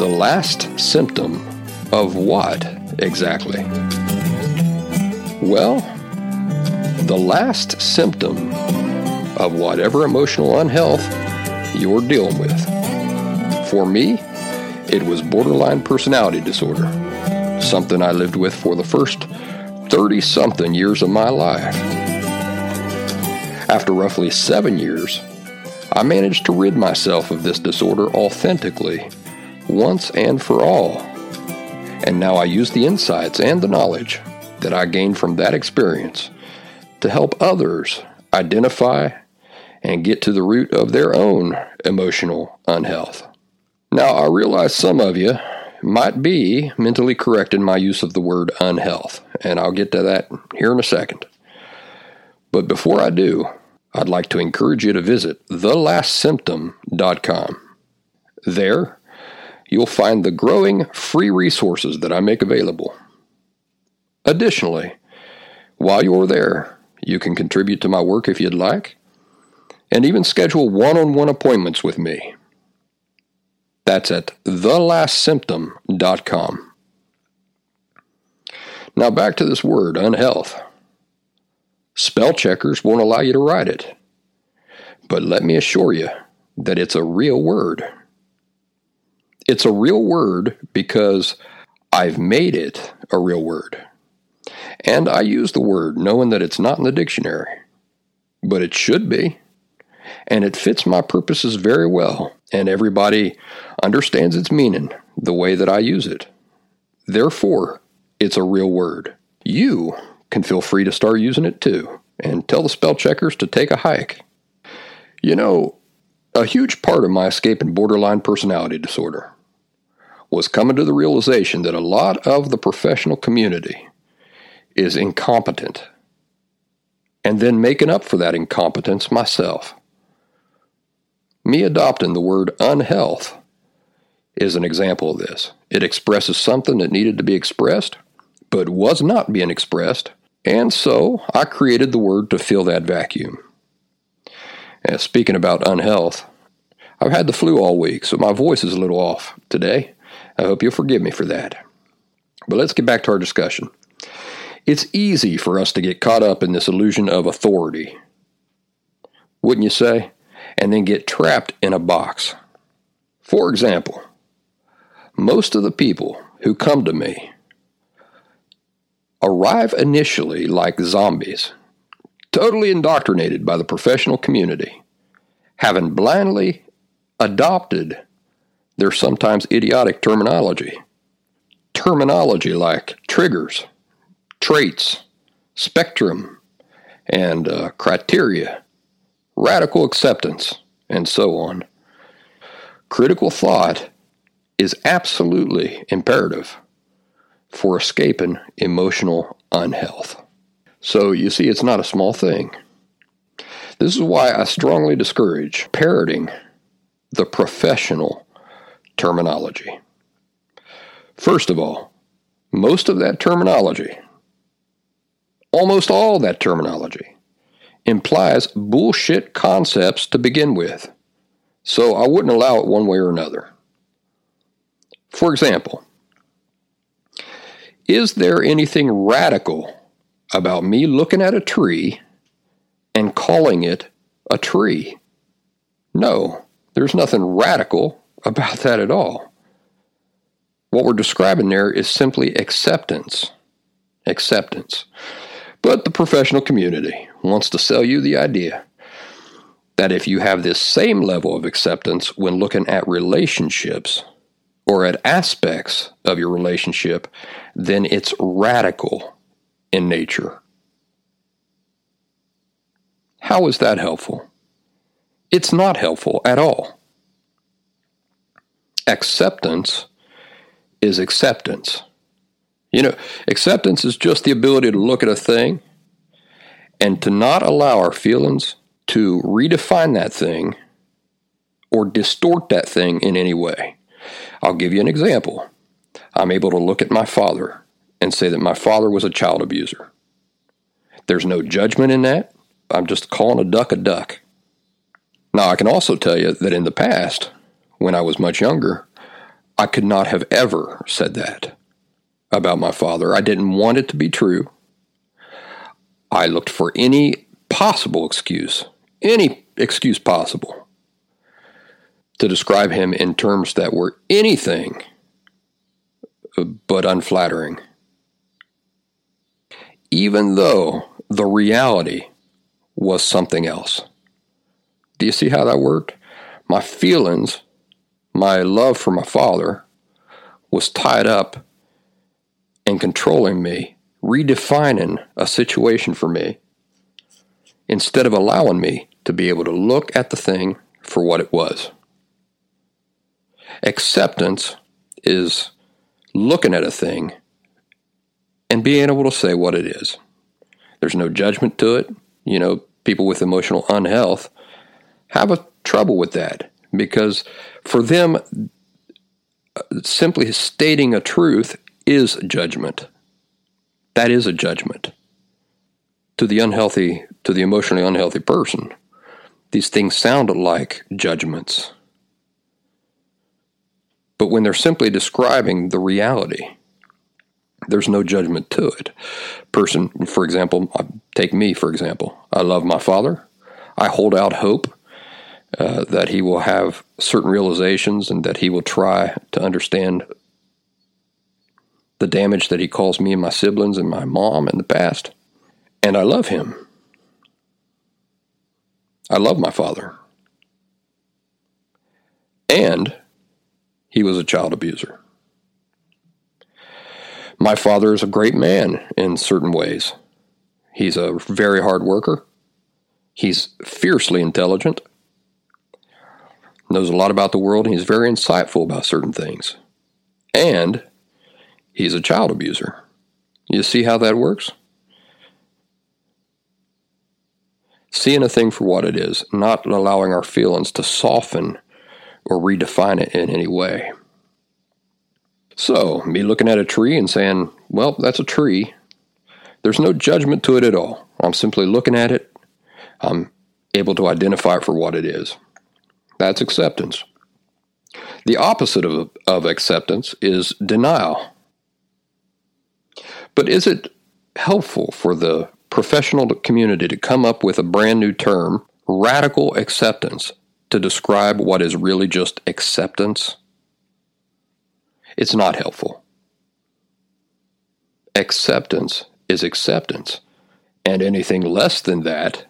The last symptom of what exactly? Well, the last symptom of whatever emotional unhealth you're dealing with. For me, it was borderline personality disorder, something I lived with for the first 30 something years of my life. After roughly seven years, I managed to rid myself of this disorder authentically, once and for all. And now I use the insights and the knowledge that I gained from that experience to help others identify and get to the root of their own emotional unhealth. Now, I realize some of you might be mentally correct in my use of the word unhealth, and I'll get to that here in a second. But before I do, I'd like to encourage you to visit thelastsymptom.com. There, you'll find the growing free resources that I make available. Additionally, while you're there, you can contribute to my work if you'd like, and even schedule one on one appointments with me. That's at thelastsymptom.com. Now back to this word, unhealth. Spell checkers won't allow you to write it. But let me assure you that it's a real word. It's a real word because I've made it a real word. And I use the word knowing that it's not in the dictionary, but it should be. And it fits my purposes very well, and everybody understands its meaning the way that I use it. Therefore, it's a real word. You can feel free to start using it too, and tell the spell checkers to take a hike. You know, a huge part of my escape in borderline personality disorder was coming to the realization that a lot of the professional community is incompetent, and then making up for that incompetence myself. Me adopting the word unhealth is an example of this. It expresses something that needed to be expressed, but was not being expressed, and so I created the word to fill that vacuum. And speaking about unhealth, I've had the flu all week, so my voice is a little off today. I hope you'll forgive me for that. But let's get back to our discussion. It's easy for us to get caught up in this illusion of authority, wouldn't you say? And then get trapped in a box. For example, most of the people who come to me arrive initially like zombies, totally indoctrinated by the professional community, having blindly adopted their sometimes idiotic terminology. Terminology like triggers, traits, spectrum, and uh, criteria, radical acceptance, and so on. Critical thought is absolutely imperative for escaping emotional unhealth. So, you see, it's not a small thing. This is why I strongly discourage parroting the professional terminology. First of all, most of that terminology almost all that terminology implies bullshit concepts to begin with. So I wouldn't allow it one way or another. For example, is there anything radical about me looking at a tree and calling it a tree? No, there's nothing radical about that at all. What we're describing there is simply acceptance. Acceptance. But the professional community wants to sell you the idea that if you have this same level of acceptance when looking at relationships or at aspects of your relationship, then it's radical in nature. How is that helpful? It's not helpful at all. Acceptance is acceptance. You know, acceptance is just the ability to look at a thing and to not allow our feelings to redefine that thing or distort that thing in any way. I'll give you an example. I'm able to look at my father and say that my father was a child abuser. There's no judgment in that. I'm just calling a duck a duck. Now, I can also tell you that in the past, when I was much younger, I could not have ever said that about my father. I didn't want it to be true. I looked for any possible excuse, any excuse possible, to describe him in terms that were anything but unflattering. Even though the reality was something else. Do you see how that worked? My feelings, my love for my father, was tied up in controlling me, redefining a situation for me, instead of allowing me to be able to look at the thing for what it was. Acceptance is looking at a thing and being able to say what it is. There's no judgment to it. You know, people with emotional unhealth have a trouble with that because for them, simply stating a truth is judgment. That is a judgment to the unhealthy, to the emotionally unhealthy person. These things sound like judgments. But when they're simply describing the reality, there's no judgment to it. Person, for example, take me, for example. I love my father. I hold out hope uh, that he will have certain realizations and that he will try to understand the damage that he caused me and my siblings and my mom in the past. And I love him. I love my father. And he was a child abuser. My father is a great man in certain ways. He's a very hard worker. He's fiercely intelligent knows a lot about the world, and he's very insightful about certain things. And he's a child abuser. You see how that works? Seeing a thing for what it is, not allowing our feelings to soften or redefine it in any way. So, me looking at a tree and saying, well, that's a tree. There's no judgment to it at all. I'm simply looking at it. I'm able to identify it for what it is. That's acceptance. The opposite of, of acceptance is denial. But is it helpful for the professional community to come up with a brand new term, radical acceptance, to describe what is really just acceptance? It's not helpful. Acceptance is acceptance, and anything less than that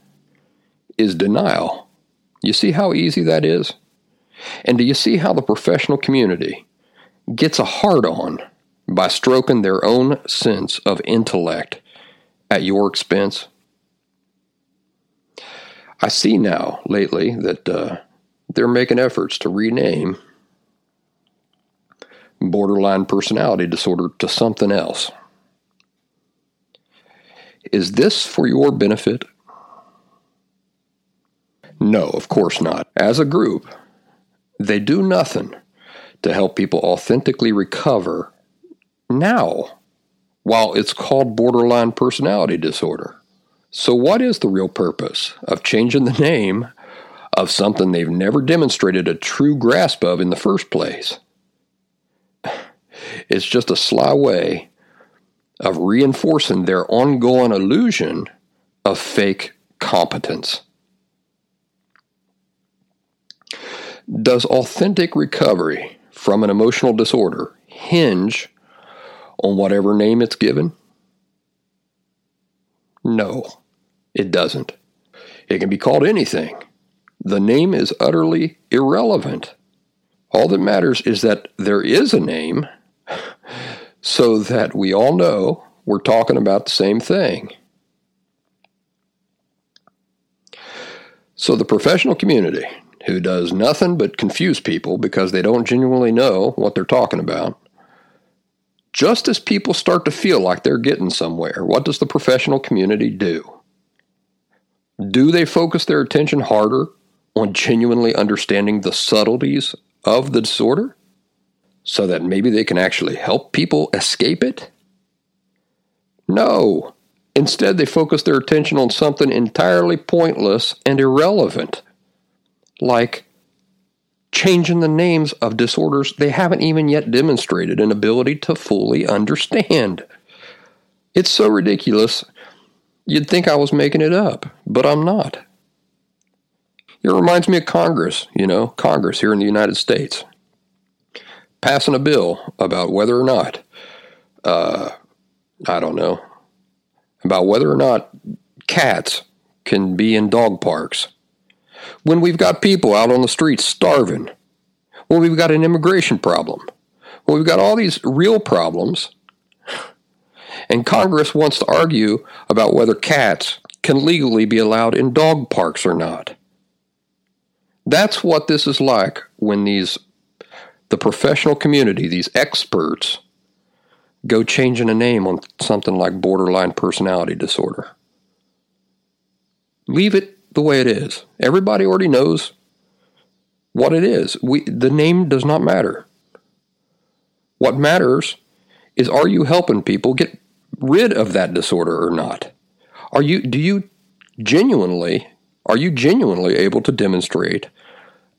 is denial. You see how easy that is? And do you see how the professional community gets a hard on by stroking their own sense of intellect at your expense? I see now lately that uh, they're making efforts to rename borderline personality disorder to something else. Is this for your benefit no, of course not. As a group, they do nothing to help people authentically recover now while it's called borderline personality disorder. So, what is the real purpose of changing the name of something they've never demonstrated a true grasp of in the first place? It's just a sly way of reinforcing their ongoing illusion of fake competence. Does authentic recovery from an emotional disorder hinge on whatever name it's given? No, it doesn't. It can be called anything. The name is utterly irrelevant. All that matters is that there is a name so that we all know we're talking about the same thing. So, the professional community, who does nothing but confuse people because they don't genuinely know what they're talking about, just as people start to feel like they're getting somewhere, what does the professional community do? Do they focus their attention harder on genuinely understanding the subtleties of the disorder so that maybe they can actually help people escape it? No. Instead, they focus their attention on something entirely pointless and irrelevant, like changing the names of disorders they haven't even yet demonstrated an ability to fully understand. It's so ridiculous, you'd think I was making it up, but I'm not. It reminds me of Congress, you know, Congress here in the United States, passing a bill about whether or not, uh, I don't know, about whether or not cats can be in dog parks. When we've got people out on the streets starving, when we've got an immigration problem, when we've got all these real problems, and Congress wants to argue about whether cats can legally be allowed in dog parks or not. That's what this is like when these the professional community, these experts, go changing a name on something like borderline personality disorder. Leave it the way it is. Everybody already knows what it is. We, the name does not matter. What matters is are you helping people get rid of that disorder or not? Are you do you genuinely are you genuinely able to demonstrate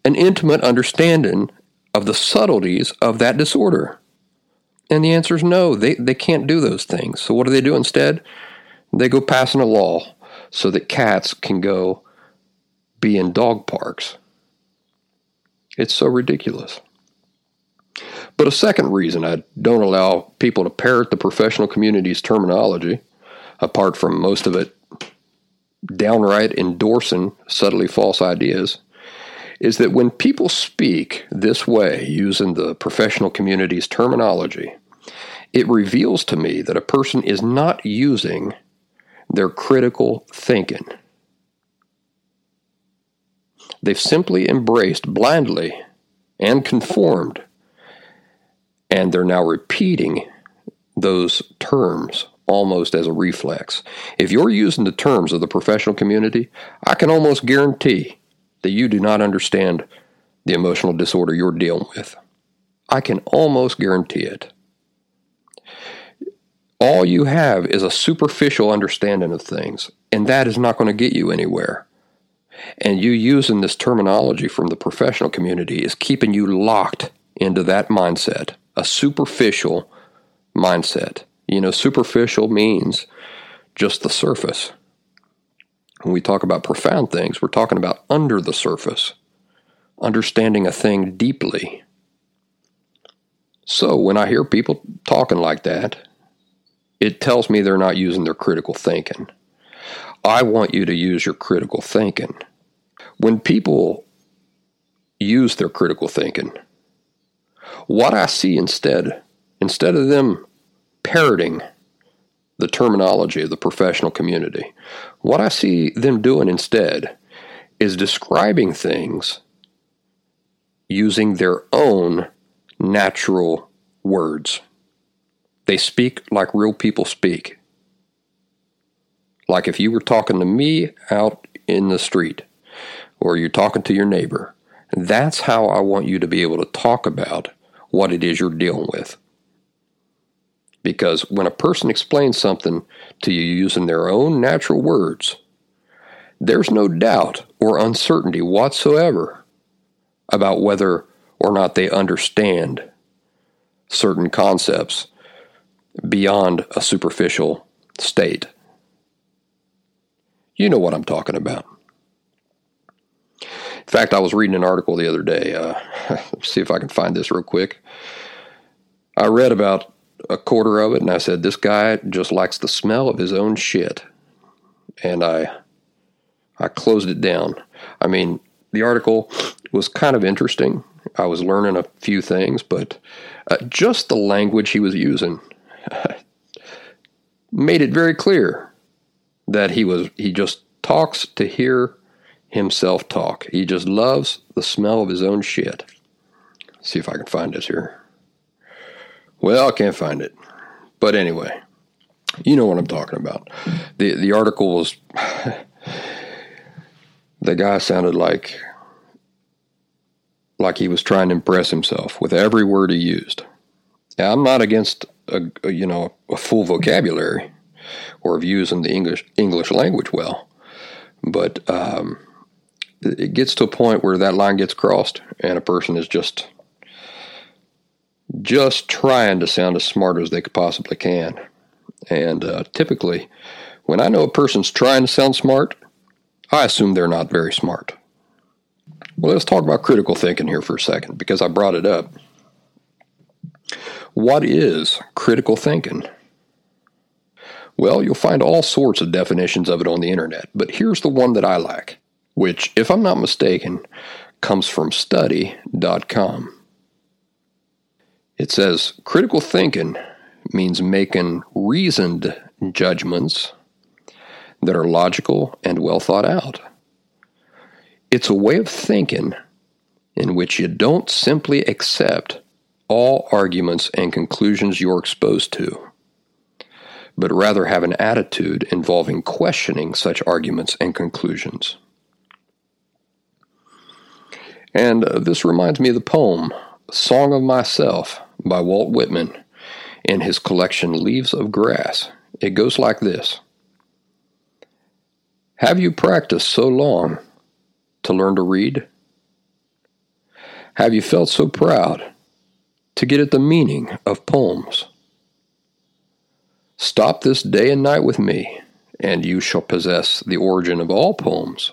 an intimate understanding of the subtleties of that disorder? And the answer is no, they, they can't do those things. So what do they do instead? They go passing a law so that cats can go be in dog parks. It's so ridiculous. But a second reason I don't allow people to parrot the professional community's terminology, apart from most of it downright endorsing subtly false ideas, is that when people speak this way, using the professional community's terminology, it reveals to me that a person is not using their critical thinking. They've simply embraced blindly and conformed, and they're now repeating those terms almost as a reflex. If you're using the terms of the professional community, I can almost guarantee that you do not understand the emotional disorder you're dealing with. I can almost guarantee it. All you have is a superficial understanding of things, and that is not going to get you anywhere. And you using this terminology from the professional community is keeping you locked into that mindset, a superficial mindset. You know, superficial means just the surface. When we talk about profound things, we're talking about under the surface, understanding a thing deeply. So when I hear people talking like that, it tells me they're not using their critical thinking. I want you to use your critical thinking. When people use their critical thinking, what I see instead, instead of them parroting the terminology of the professional community. What I see them doing instead is describing things using their own natural words. They speak like real people speak. Like if you were talking to me out in the street or you're talking to your neighbor, that's how I want you to be able to talk about what it is you're dealing with. Because when a person explains something to you using their own natural words, there's no doubt or uncertainty whatsoever about whether or not they understand certain concepts beyond a superficial state. You know what I'm talking about. In fact, I was reading an article the other day. Uh, let's see if I can find this real quick. I read about a quarter of it and I said, this guy just likes the smell of his own shit. And I, I closed it down. I mean, the article was kind of interesting. I was learning a few things, but uh, just the language he was using made it very clear that he was he just talks to hear himself talk. He just loves the smell of his own shit. Let's see if I can find this here. Well, I can't find it. But anyway, you know what I'm talking about. The the article was the guy sounded like like he was trying to impress himself with every word he used. Now, I'm not against a, a, you know a full vocabulary or of using the English English language well, but um, it gets to a point where that line gets crossed and a person is just just trying to sound as smart as they possibly can. And uh, typically, when I know a person's trying to sound smart, I assume they're not very smart. Well, let's talk about critical thinking here for a second because I brought it up. What is critical thinking? Well, you'll find all sorts of definitions of it on the internet, but here's the one that I like, which, if I'm not mistaken, comes from study.com. It says critical thinking means making reasoned judgments that are logical and well thought out. It's a way of thinking in which you don't simply accept all arguments and conclusions you're exposed to, but rather have an attitude involving questioning such arguments and conclusions. And uh, this reminds me of the poem Song of Myself by Walt Whitman in his collection Leaves of Grass. It goes like this Have you practiced so long to learn to read? Have you felt so proud to get at the meaning of poems? Stop this day and night with me, and you shall possess the origin of all poems.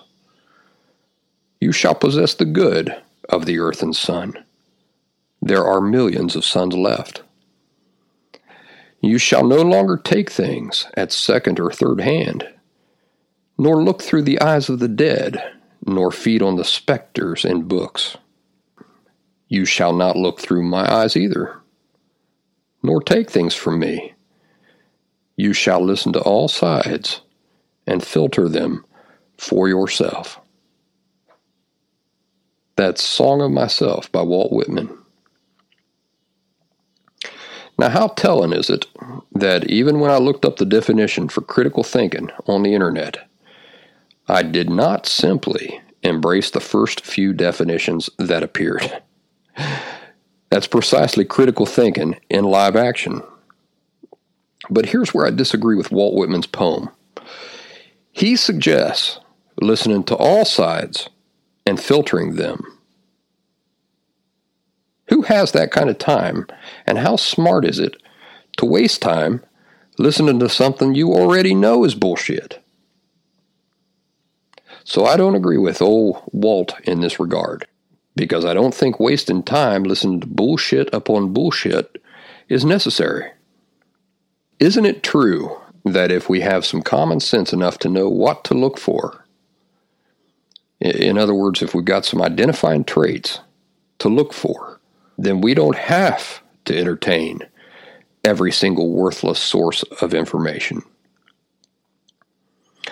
You shall possess the good of the earth and sun. There are millions of suns left. You shall no longer take things at second or third hand, nor look through the eyes of the dead nor feed on the specters in books. You shall not look through my eyes either, nor take things from me. You shall listen to all sides and filter them for yourself. That's Song of Myself by Walt Whitman. Now, how telling is it that even when I looked up the definition for critical thinking on the internet, I did not simply embrace the first few definitions that appeared. That's precisely critical thinking in live action. But here's where I disagree with Walt Whitman's poem. He suggests listening to all sides and filtering them. Who has that kind of time, and how smart is it to waste time listening to something you already know is bullshit? So I don't agree with old Walt in this regard, because I don't think wasting time listening to bullshit upon bullshit is necessary. Isn't it true that if we have some common sense enough to know what to look for, in other words, if we've got some identifying traits to look for, then we don't have to entertain every single worthless source of information.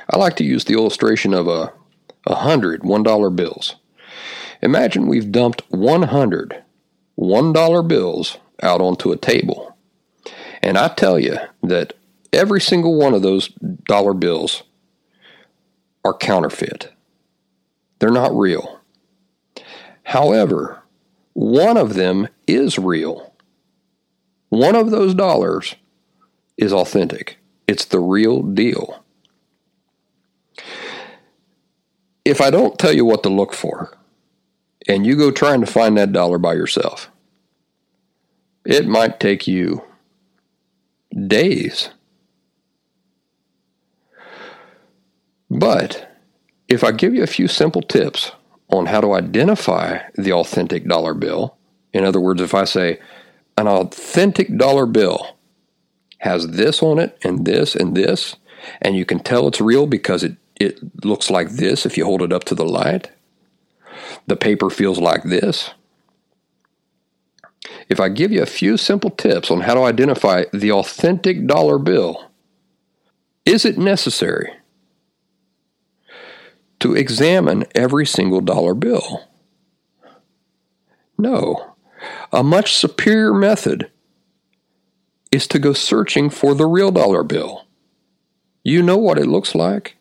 I like to use the illustration of a a hundred one dollar bills. Imagine we've dumped 100 one dollar bills out onto a table. And I tell you that every single one of those dollar bills are counterfeit. They're not real. However, one of them is real. One of those dollars is authentic. It's the real deal. if I don't tell you what to look for, and you go trying to find that dollar by yourself, it might take you days. But if I give you a few simple tips on how to identify the authentic dollar bill, in other words, if I say, an authentic dollar bill has this on it and this and this, and you can tell it's real because it, it looks like this if you hold it up to the light. The paper feels like this. If I give you a few simple tips on how to identify the authentic dollar bill, is it necessary to examine every single dollar bill? No. A much superior method is to go searching for the real dollar bill. You know what it looks like.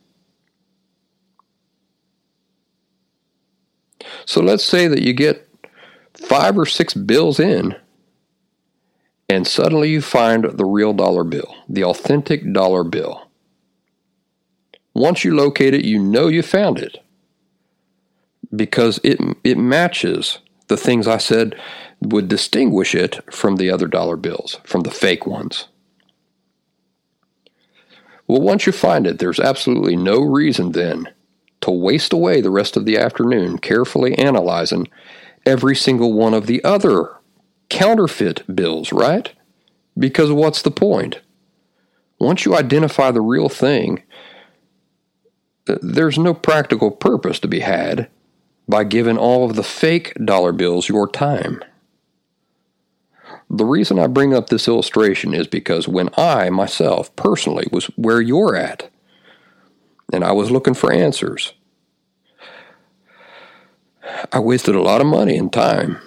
So let's say that you get five or six bills in, and suddenly you find the real dollar bill, the authentic dollar bill. Once you locate it, you know you found it because it, it matches the things I said would distinguish it from the other dollar bills, from the fake ones. Well, once you find it, there's absolutely no reason then to waste away the rest of the afternoon carefully analyzing every single one of the other counterfeit bills, right? Because what's the point? Once you identify the real thing, there's no practical purpose to be had by giving all of the fake dollar bills your time. The reason I bring up this illustration is because when I myself personally was where you're at, and I was looking for answers, I wasted a lot of money and time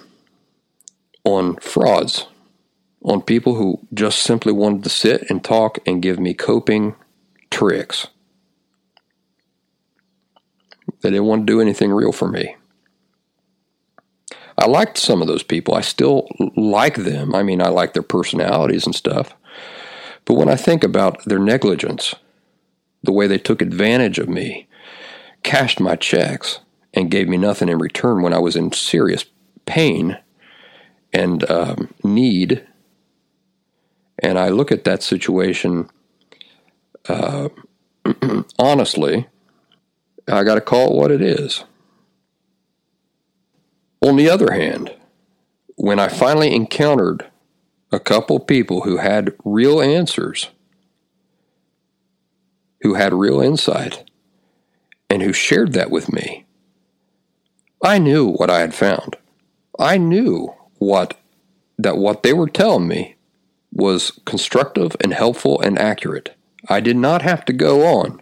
on frauds, on people who just simply wanted to sit and talk and give me coping tricks. They didn't want to do anything real for me. I liked some of those people. I still like them. I mean, I like their personalities and stuff. But when I think about their negligence, the way they took advantage of me, cashed my checks, and gave me nothing in return when I was in serious pain and um, need, and I look at that situation uh, honestly, I got to call it what it is. On the other hand, when I finally encountered a couple people who had real answers, who had real insight, and who shared that with me, I knew what I had found. I knew what that what they were telling me was constructive and helpful and accurate. I did not have to go on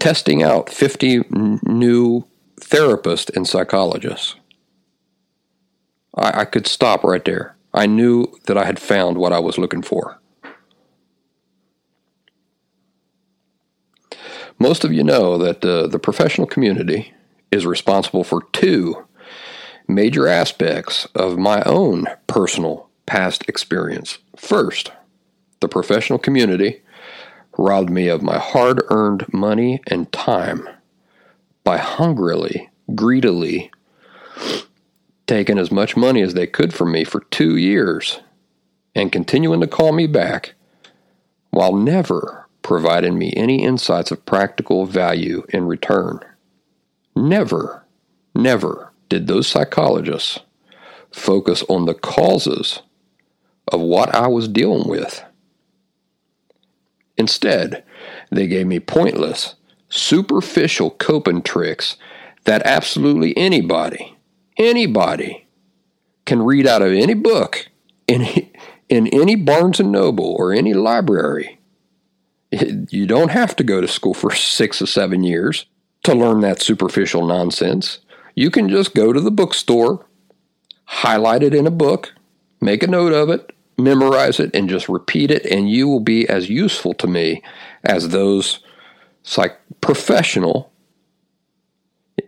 testing out 50 new therapists and psychologists. I, I could stop right there. I knew that I had found what I was looking for. Most of you know that uh, the professional community is responsible for two major aspects of my own personal past experience. First, the professional community robbed me of my hard earned money and time by hungrily, greedily taking as much money as they could from me for two years and continuing to call me back while never providing me any insights of practical value in return. Never, never did those psychologists focus on the causes of what I was dealing with. Instead, they gave me pointless, superficial coping tricks that absolutely anybody, anybody can read out of any book in, in any Barnes and Noble or any library. You don't have to go to school for six or seven years to learn that superficial nonsense. You can just go to the bookstore, highlight it in a book, make a note of it, memorize it and just repeat it, and you will be as useful to me as those psych- professional,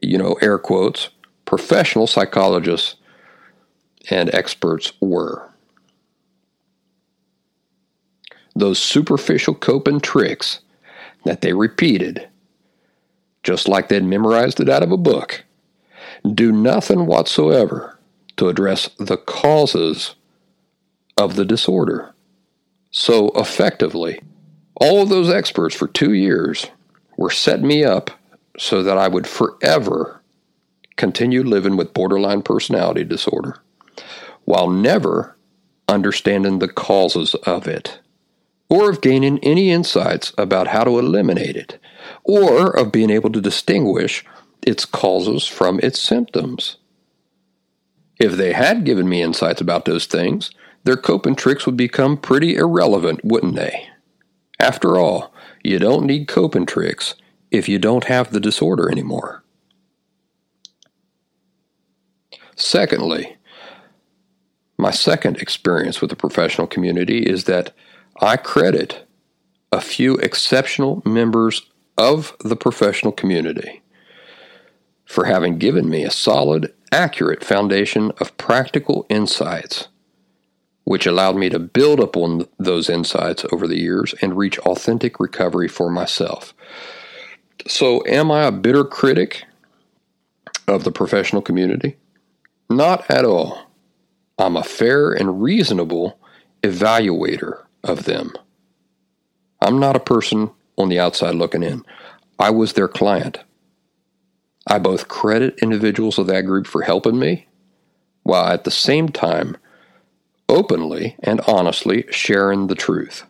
you know, air quotes, professional psychologists and experts were. Those superficial coping tricks that they repeated, just like they'd memorized it out of a book, do nothing whatsoever to address the causes of the disorder. So effectively, all of those experts for two years were setting me up so that I would forever continue living with borderline personality disorder while never understanding the causes of it, or of gaining any insights about how to eliminate it, or of being able to distinguish its causes from its symptoms. If they had given me insights about those things, their coping tricks would become pretty irrelevant, wouldn't they? After all, you don't need coping tricks if you don't have the disorder anymore. Secondly, my second experience with the professional community is that I credit a few exceptional members of the professional community for having given me a solid, accurate foundation of practical insights, which allowed me to build upon those insights over the years and reach authentic recovery for myself. So, am I a bitter critic of the professional community? Not at all. I'm a fair and reasonable evaluator of them. I'm not a person on the outside looking in. I was their client. I both credit individuals of that group for helping me, while at the same time openly and honestly sharing the truth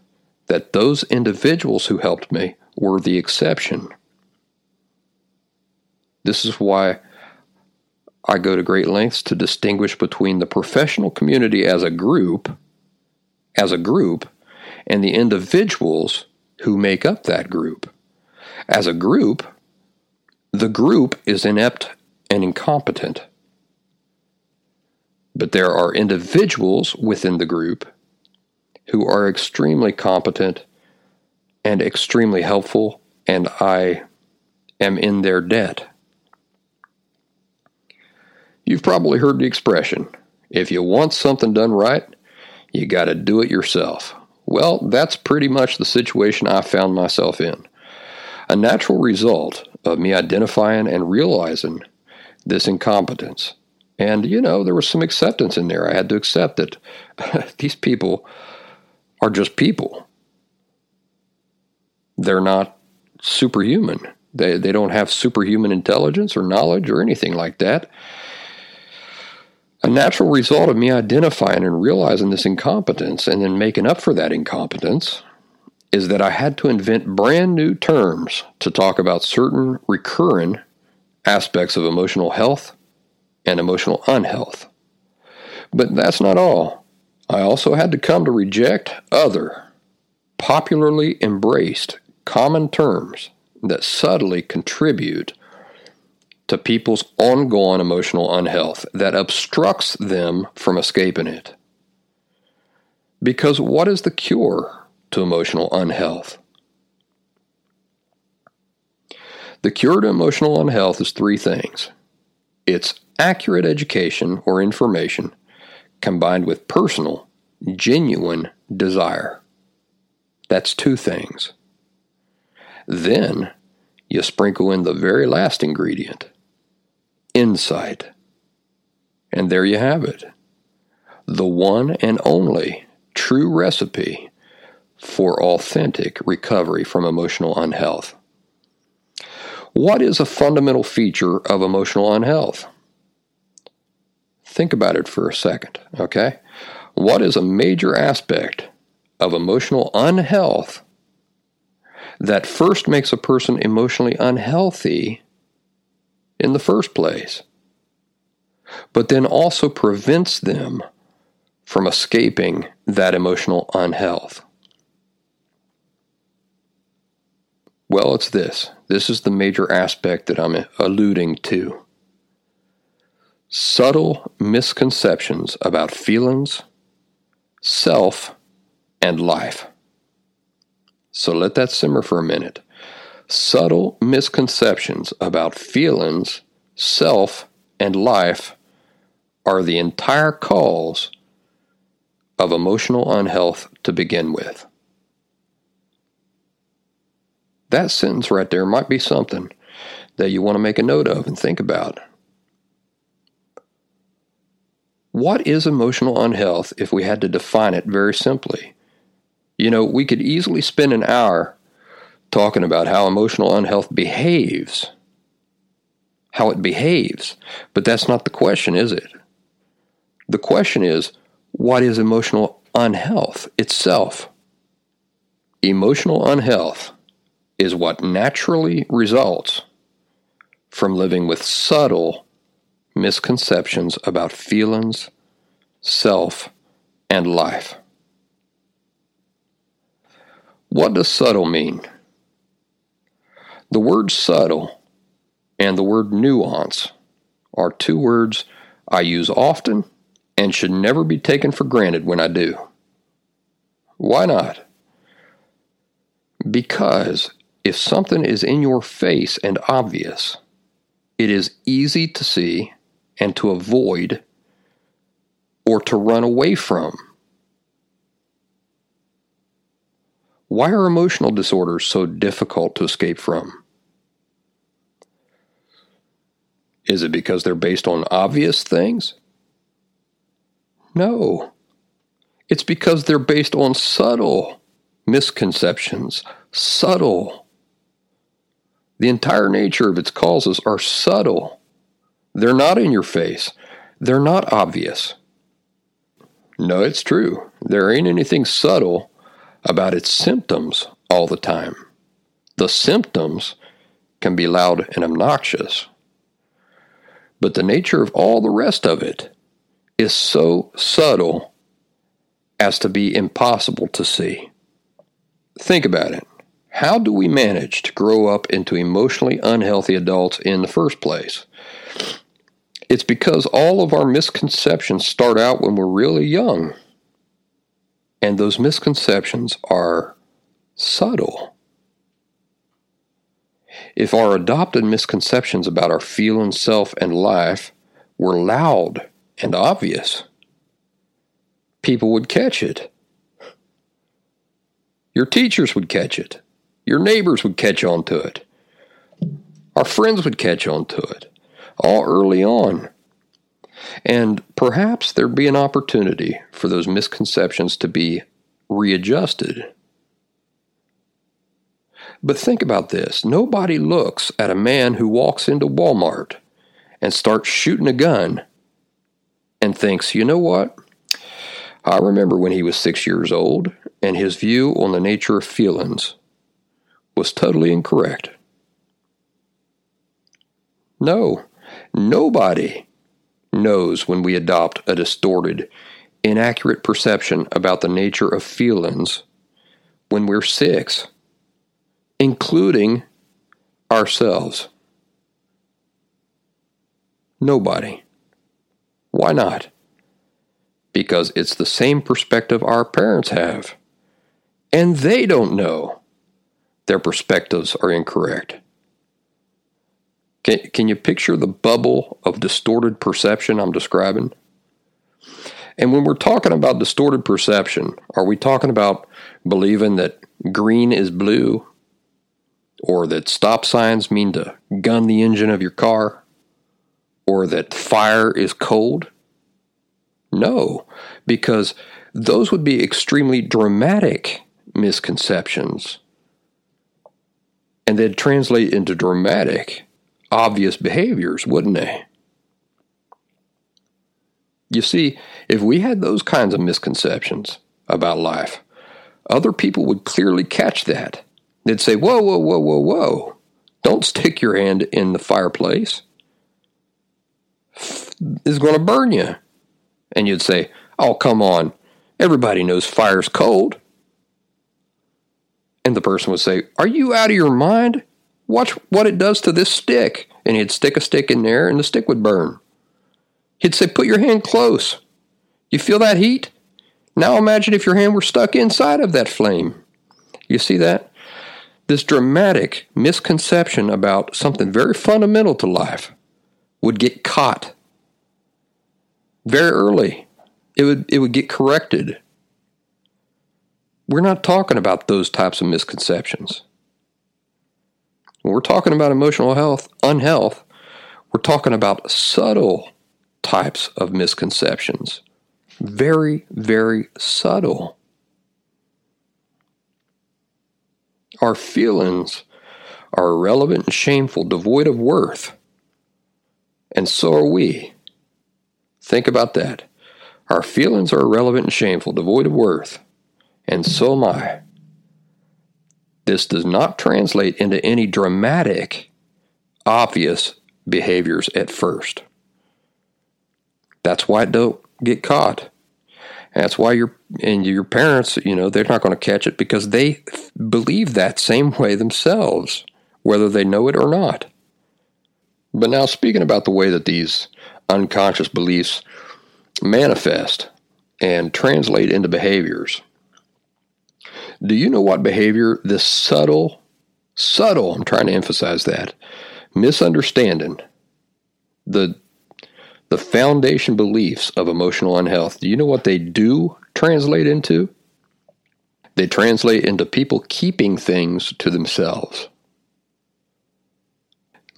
that those individuals who helped me were the exception. This is why I go to great lengths to distinguish between the professional community as a group, as a group, and the individuals who make up that group. As a group, the group is inept and incompetent. But there are individuals within the group who are extremely competent and extremely helpful, and I am in their debt. You've probably heard the expression if you want something done right, you got to do it yourself. Well, that's pretty much the situation I found myself in. A natural result of me identifying and realizing this incompetence. And, you know, there was some acceptance in there. I had to accept that these people are just people. They're not superhuman. They, they don't have superhuman intelligence or knowledge or anything like that. A natural result of me identifying and realizing this incompetence and then making up for that incompetence is that I had to invent brand new terms to talk about certain recurring aspects of emotional health and emotional unhealth. But that's not all. I also had to come to reject other, popularly embraced common terms that subtly contribute to people's ongoing emotional unhealth that obstructs them from escaping it. Because what is the cure to emotional unhealth. The cure to emotional unhealth is three things it's accurate education or information combined with personal, genuine desire. That's two things. Then you sprinkle in the very last ingredient insight. And there you have it. The one and only true recipe for authentic recovery from emotional unhealth. What is a fundamental feature of emotional unhealth? Think about it for a second, okay? What is a major aspect of emotional unhealth that first makes a person emotionally unhealthy in the first place, but then also prevents them from escaping that emotional unhealth? Well, it's this. This is the major aspect that I'm alluding to. Subtle misconceptions about feelings, self, and life. So let that simmer for a minute. Subtle misconceptions about feelings, self, and life are the entire cause of emotional unhealth to begin with. That sentence right there might be something that you want to make a note of and think about. What is emotional unhealth if we had to define it very simply? You know, we could easily spend an hour talking about how emotional unhealth behaves, how it behaves, but that's not the question, is it? The question is, what is emotional unhealth itself. Emotional unhealth is what naturally results from living with subtle misconceptions about feelings, self, and life. What does subtle mean? The word subtle and the word nuance are two words I use often and should never be taken for granted when I do. Why not? Because if something is in your face and obvious, it is easy to see and to avoid or to run away from. Why are emotional disorders so difficult to escape from? Is it because they're based on obvious things? No. It's because they're based on subtle misconceptions, subtle. The entire nature of its causes are subtle. They're not in your face. They're not obvious. No, it's true. There ain't anything subtle about its symptoms all the time. The symptoms can be loud and obnoxious. But the nature of all the rest of it is so subtle as to be impossible to see. Think about it. How do we manage to grow up into emotionally unhealthy adults in the first place? It's because all of our misconceptions start out when we're really young. And those misconceptions are subtle. If our adopted misconceptions about our feeling, self, and life were loud and obvious, people would catch it. Your teachers would catch it. Your neighbors would catch on to it. Our friends would catch on to it all early on. And perhaps there'd be an opportunity for those misconceptions to be readjusted. But think about this nobody looks at a man who walks into Walmart and starts shooting a gun and thinks, you know what? I remember when he was six years old and his view on the nature of feelings was totally incorrect. No, nobody knows when we adopt a distorted, inaccurate perception about the nature of feelings when we're six, including ourselves. Nobody. Why not? Because it's the same perspective our parents have. And they don't know their perspectives are incorrect. Can, can you picture the bubble of distorted perception I'm describing? And when we're talking about distorted perception, are we talking about believing that green is blue? Or that stop signs mean to gun the engine of your car? Or that fire is cold? No, because those would be extremely dramatic misconceptions. And they'd translate into dramatic obvious behaviors, wouldn't they? You see, if we had those kinds of misconceptions about life, other people would clearly catch that. They'd say, Whoa, whoa, whoa, whoa, whoa. Don't stick your hand in the fireplace. It's going to burn you. And you'd say, Oh, come on. Everybody knows fire's cold. And the person would say, Are you out of your mind? Watch what it does to this stick. And he'd stick a stick in there and the stick would burn. He'd say, Put your hand close. You feel that heat? Now imagine if your hand were stuck inside of that flame. You see that? This dramatic misconception about something very fundamental to life would get caught very early. It would, it would get corrected. We're not talking about those types of misconceptions. When we're talking about emotional health, unhealth, we're talking about subtle types of misconceptions. Very, very subtle. Our feelings are irrelevant and shameful, devoid of worth. And so are we. Think about that. Our feelings are irrelevant and shameful, devoid of worth. And so am I. This does not translate into any dramatic, obvious behaviors at first. That's why it don't get caught. That's why your and your parents, you know, they're not going to catch it because they believe that same way themselves, whether they know it or not. But now, speaking about the way that these unconscious beliefs manifest and translate into behaviors, do you know what behavior this subtle, subtle, I'm trying to emphasize that, misunderstanding, the the foundation beliefs of emotional unhealth, do you know what they do translate into? They translate into people keeping things to themselves,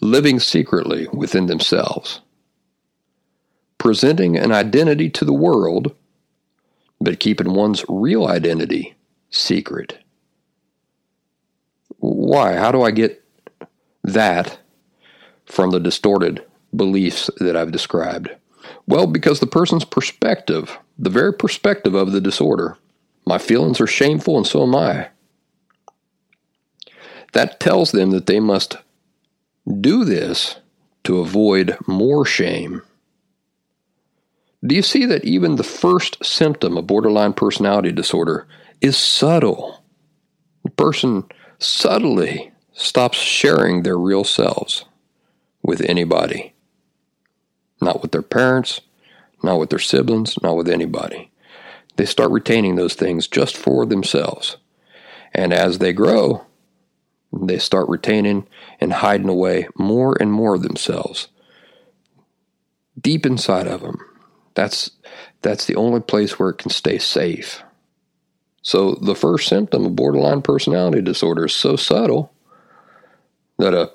living secretly within themselves, presenting an identity to the world, but keeping one's real identity secret. Why? How do I get that from the distorted beliefs that I've described? Well, because the person's perspective, the very perspective of the disorder, my feelings are shameful and so am I. That tells them that they must do this to avoid more shame. Do you see that even the first symptom of borderline personality disorder is subtle? The person subtly stops sharing their real selves with anybody. Not with their parents, not with their siblings, not with anybody. They start retaining those things just for themselves. And as they grow, they start retaining and hiding away more and more of themselves deep inside of them. That's that's the only place where it can stay safe. So the first symptom of borderline personality disorder is so subtle that a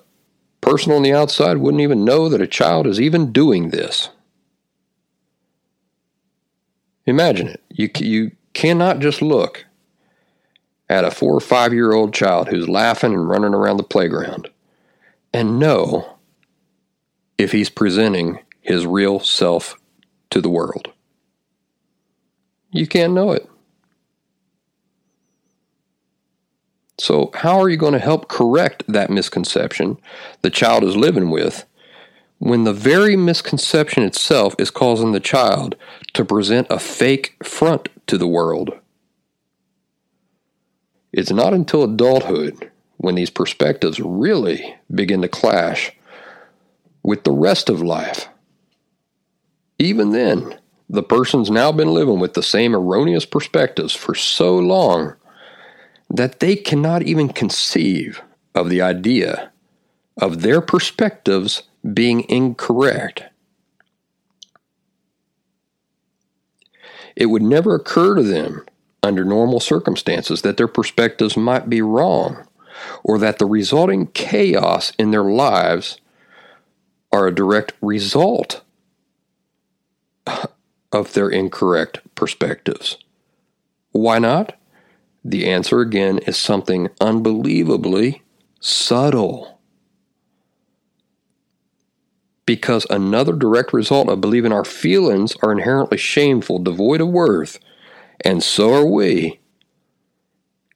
person on the outside wouldn't even know that a child is even doing this. Imagine it. You, you cannot just look at a four or five year old child who's laughing and running around the playground and know if he's presenting his real self to the world. You can't know it. So, how are you going to help correct that misconception the child is living with when the very misconception itself is causing the child to present a fake front to the world? It's not until adulthood when these perspectives really begin to clash with the rest of life. Even then, the person's now been living with the same erroneous perspectives for so long that they cannot even conceive of the idea of their perspectives being incorrect. It would never occur to them under normal circumstances that their perspectives might be wrong or that the resulting chaos in their lives are a direct result of their incorrect perspectives. Why not? The answer again is something unbelievably subtle. Because another direct result of believing our feelings are inherently shameful, devoid of worth, and so are we,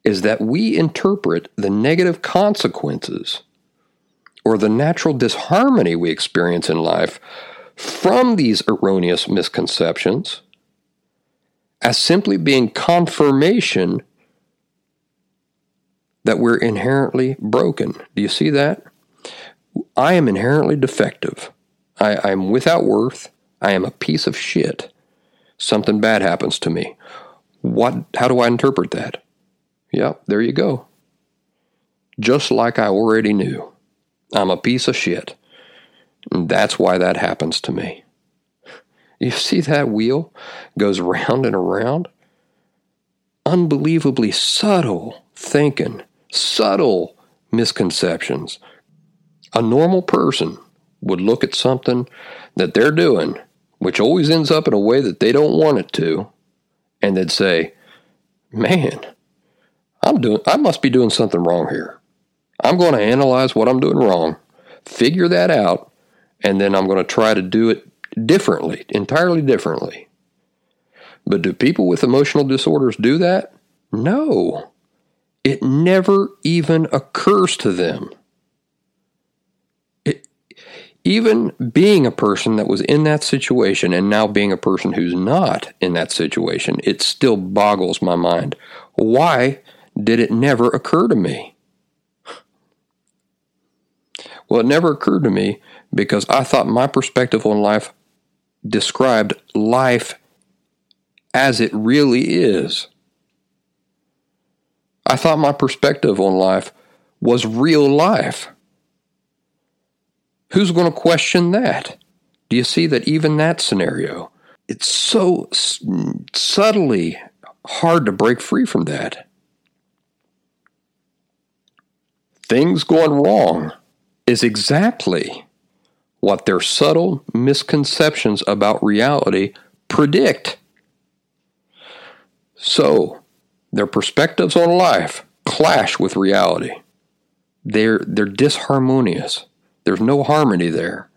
is that we interpret the negative consequences or the natural disharmony we experience in life from these erroneous misconceptions as simply being confirmation that we're inherently broken. Do you see that? I am inherently defective. I, am without worth. I am a piece of shit. Something bad happens to me. What? How do I interpret that? Yep, there you go. Just like I already knew. I'm a piece of shit. And that's why that happens to me. You see that wheel goes round and around? Unbelievably subtle thinking subtle misconceptions. A normal person would look at something that they're doing, which always ends up in a way that they don't want it to, and they'd say, Man, I'm doing I must be doing something wrong here. I'm going to analyze what I'm doing wrong, figure that out, and then I'm going to try to do it differently, entirely differently. But do people with emotional disorders do that? No. It never even occurs to them. It, even being a person that was in that situation and now being a person who's not in that situation, it still boggles my mind. Why did it never occur to me? Well, it never occurred to me because I thought my perspective on life described life as it really is. I thought my perspective on life was real life. Who's going to question that? Do you see that even that scenario, it's so s- subtly hard to break free from that? Things going wrong is exactly what their subtle misconceptions about reality predict. So, their perspectives on life clash with reality. They're, they're disharmonious. There's no harmony there.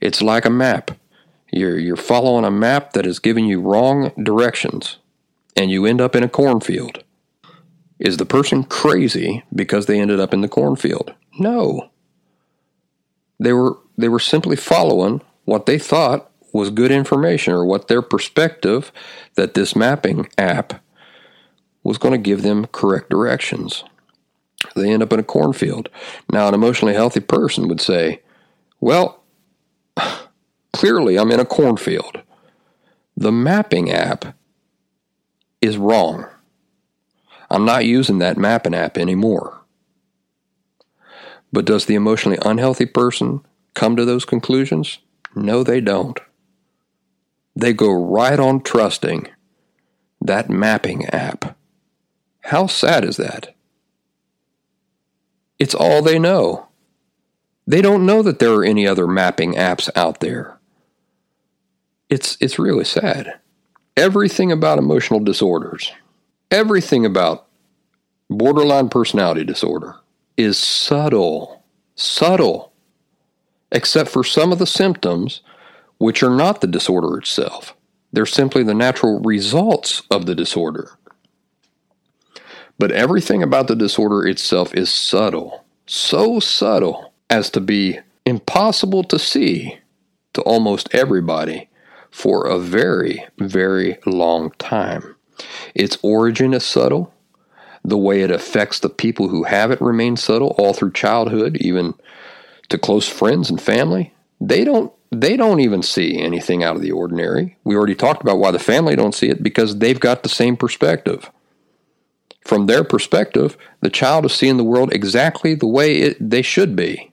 It's like a map. You're, you're following a map that is giving you wrong directions, and you end up in a cornfield. Is the person crazy because they ended up in the cornfield? No. They were they were simply following what they thought was good information or what their perspective that this mapping app was going to give them correct directions. They end up in a cornfield. Now, an emotionally healthy person would say, Well, clearly I'm in a cornfield. The mapping app is wrong. I'm not using that mapping app anymore. But does the emotionally unhealthy person come to those conclusions? No, they don't. They go right on trusting that mapping app. How sad is that? It's all they know. They don't know that there are any other mapping apps out there. It's, it's really sad. Everything about emotional disorders, everything about borderline personality disorder is subtle. Subtle. Except for some of the symptoms, which are not the disorder itself. They're simply the natural results of the disorder. But everything about the disorder itself is subtle. So subtle as to be impossible to see to almost everybody for a very, very long time. Its origin is subtle. The way it affects the people who have it remains subtle all through childhood, even to close friends and family. They don't they don't even see anything out of the ordinary. We already talked about why the family don't see it because they've got the same perspective. From their perspective, the child is seeing the world exactly the way it, they should be.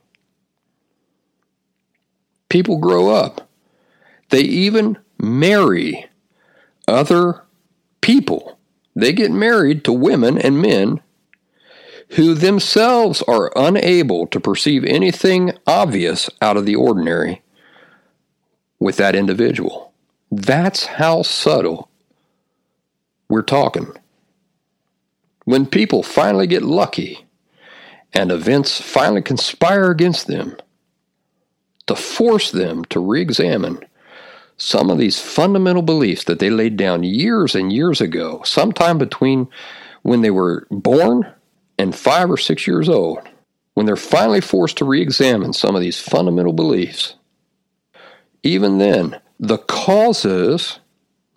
People grow up. They even marry other people. They get married to women and men who themselves are unable to perceive anything obvious out of the ordinary with that individual. That's how subtle we're talking. When people finally get lucky and events finally conspire against them to force them to re examine some of these fundamental beliefs that they laid down years and years ago, sometime between when they were born and five or six years old, when they're finally forced to re examine some of these fundamental beliefs, even then, the causes,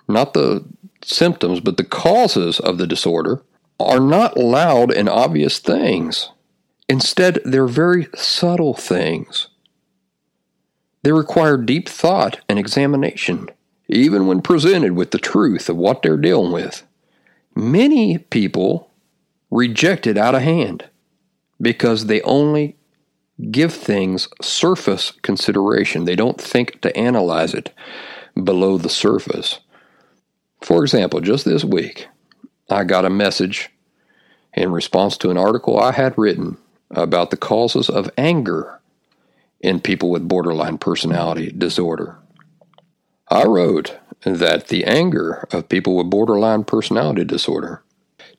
not the symptoms, but the causes of the disorder, are not loud and obvious things. Instead, they're very subtle things. They require deep thought and examination, even when presented with the truth of what they're dealing with. Many people reject it out of hand because they only give things surface consideration. They don't think to analyze it below the surface. For example, just this week, I got a message in response to an article I had written about the causes of anger in people with borderline personality disorder. I wrote that the anger of people with borderline personality disorder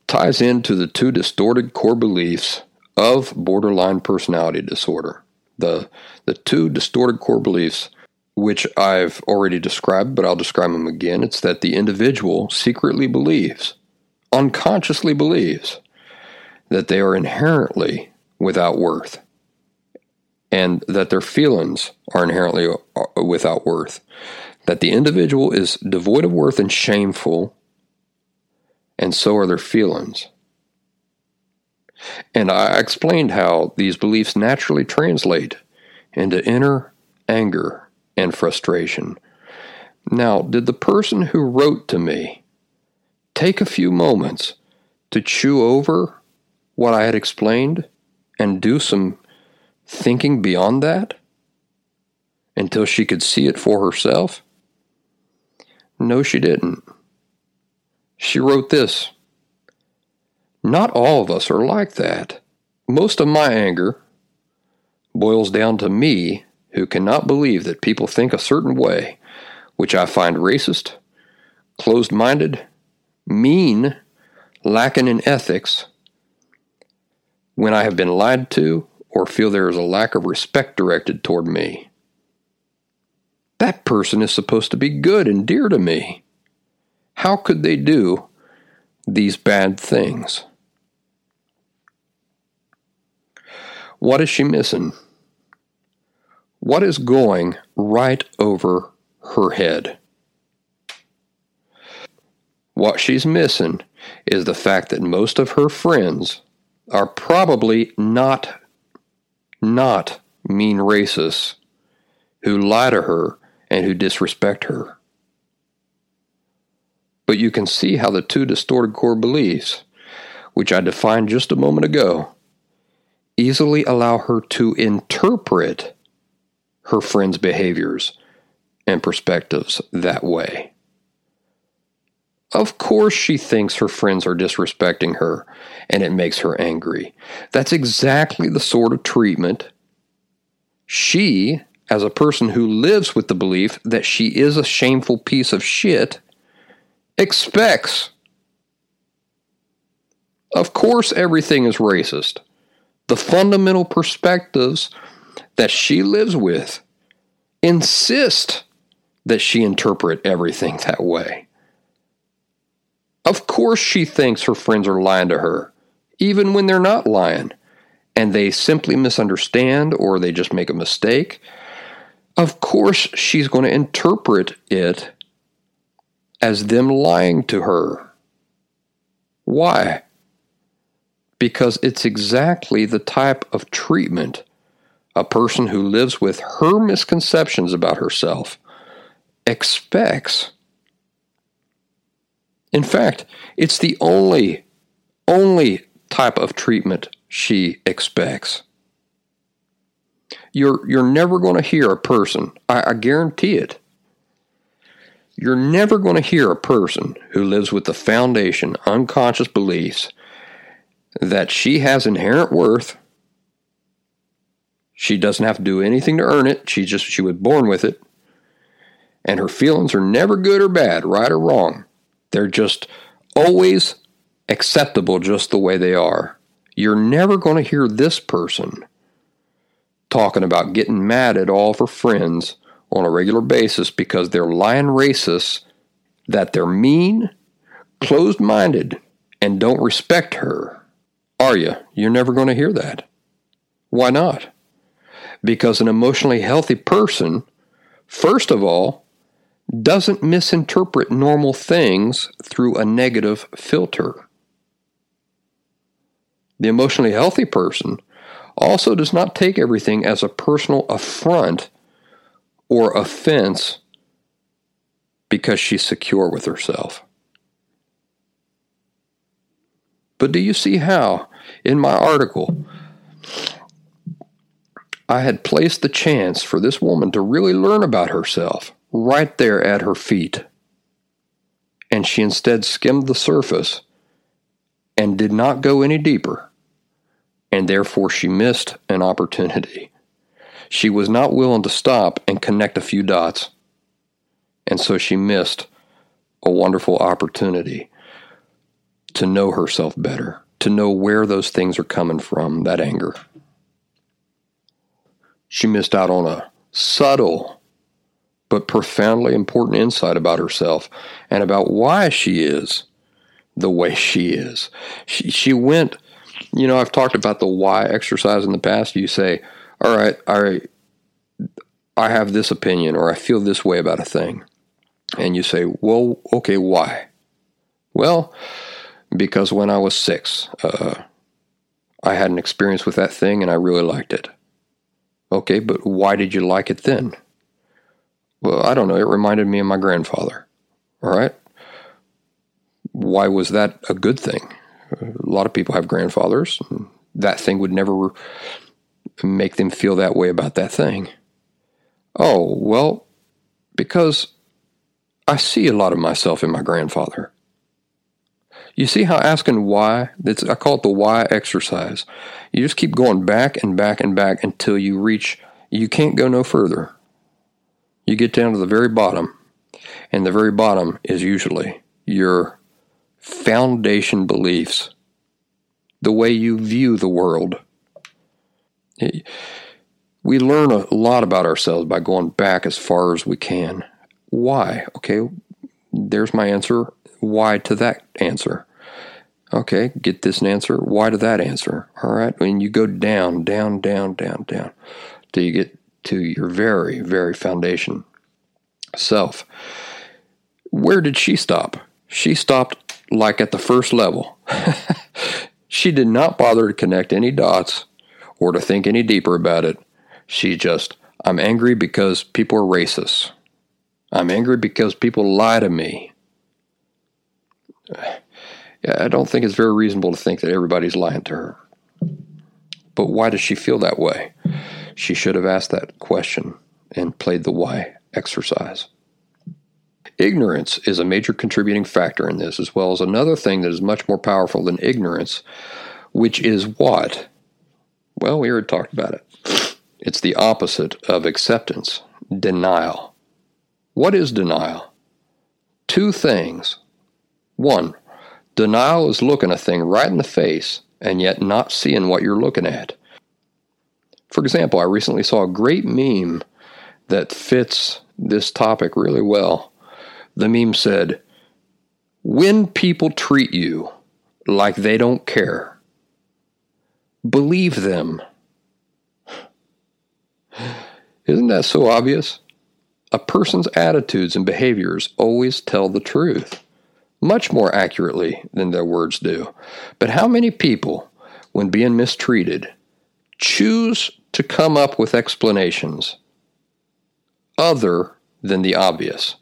ties into the two distorted core beliefs of borderline personality disorder. The, the two distorted core beliefs which I've already described, but I'll describe them again. It's that the individual secretly believes, unconsciously believes, that they are inherently without worth and that their feelings are inherently uh, without worth. That the individual is devoid of worth and shameful, and so are their feelings. And I explained how these beliefs naturally translate into inner anger and frustration. Now, did the person who wrote to me take a few moments to chew over what I had explained and do some thinking beyond that until she could see it for herself? No, she didn't. She wrote this Not all of us are like that. Most of my anger boils down to me who cannot believe that people think a certain way, which I find racist, closed minded, mean, lacking in ethics, when I have been lied to or feel there is a lack of respect directed toward me. That person is supposed to be good and dear to me. How could they do these bad things? What is she missing? What is going right over her head? What she's missing is the fact that most of her friends are probably not not mean racists who lie to her and who disrespect her. But you can see how the two distorted core beliefs, which I defined just a moment ago, easily allow her to interpret her friends' behaviors and perspectives that way. Of course, she thinks her friends are disrespecting her, and it makes her angry. That's exactly the sort of treatment she, as a person who lives with the belief that she is a shameful piece of shit, expects. Of course, everything is racist. The fundamental perspectives that she lives with insist that she interpret everything that way. Of course, she thinks her friends are lying to her, even when they're not lying, and they simply misunderstand or they just make a mistake. Of course, she's going to interpret it as them lying to her. Why? Because it's exactly the type of treatment a person who lives with her misconceptions about herself expects. In fact, it's the only, only type of treatment she expects. You're, you're never going to hear a person, I, I guarantee it. You're never going to hear a person who lives with the foundation unconscious beliefs that she has inherent worth she doesn't have to do anything to earn it. She just she was born with it. And her feelings are never good or bad, right or wrong. They're just always acceptable just the way they are. You're never going to hear this person talking about getting mad at all of her friends on a regular basis because they're lying racists, that they're mean, closed minded, and don't respect her. Are you? You're never going to hear that. Why not? Because an emotionally healthy person, first of all, doesn't misinterpret normal things through a negative filter. The emotionally healthy person also does not take everything as a personal affront or offense because she's secure with herself. But do you see how, in my article, I had placed the chance for this woman to really learn about herself right there at her feet. And she instead skimmed the surface and did not go any deeper. And therefore, she missed an opportunity. She was not willing to stop and connect a few dots. And so she missed a wonderful opportunity to know herself better, to know where those things are coming from, that anger. She missed out on a subtle but profoundly important insight about herself and about why she is the way she is. She, she went, you know, I've talked about the why exercise in the past. You say, all right, I, I have this opinion or I feel this way about a thing. And you say, well, okay, why? Well, because when I was six, uh, I had an experience with that thing and I really liked it. Okay, but why did you like it then? Well, I don't know. It reminded me of my grandfather. All right. Why was that a good thing? A lot of people have grandfathers. That thing would never make them feel that way about that thing. Oh, well, because I see a lot of myself in my grandfather. You see how asking why, it's, I call it the why exercise. You just keep going back and back and back until you reach, you can't go no further. You get down to the very bottom, and the very bottom is usually your foundation beliefs, the way you view the world. We learn a lot about ourselves by going back as far as we can. Why? Okay, there's my answer why to that answer. Okay, get this answer. Why to that answer? All right. When you go down, down, down, down, down, till you get to your very, very foundation self. Where did she stop? She stopped like at the first level. she did not bother to connect any dots or to think any deeper about it. She just, I'm angry because people are racist. I'm angry because people lie to me. I don't think it's very reasonable to think that everybody's lying to her. But why does she feel that way? She should have asked that question and played the why exercise. Ignorance is a major contributing factor in this, as well as another thing that is much more powerful than ignorance, which is what? Well, we already talked about it. It's the opposite of acceptance denial. What is denial? Two things. One, denial is looking a thing right in the face and yet not seeing what you're looking at. For example, I recently saw a great meme that fits this topic really well. The meme said, When people treat you like they don't care, believe them. Isn't that so obvious? A person's attitudes and behaviors always tell the truth much more accurately than their words do. But how many people, when being mistreated, choose to come up with explanations other than the obvious?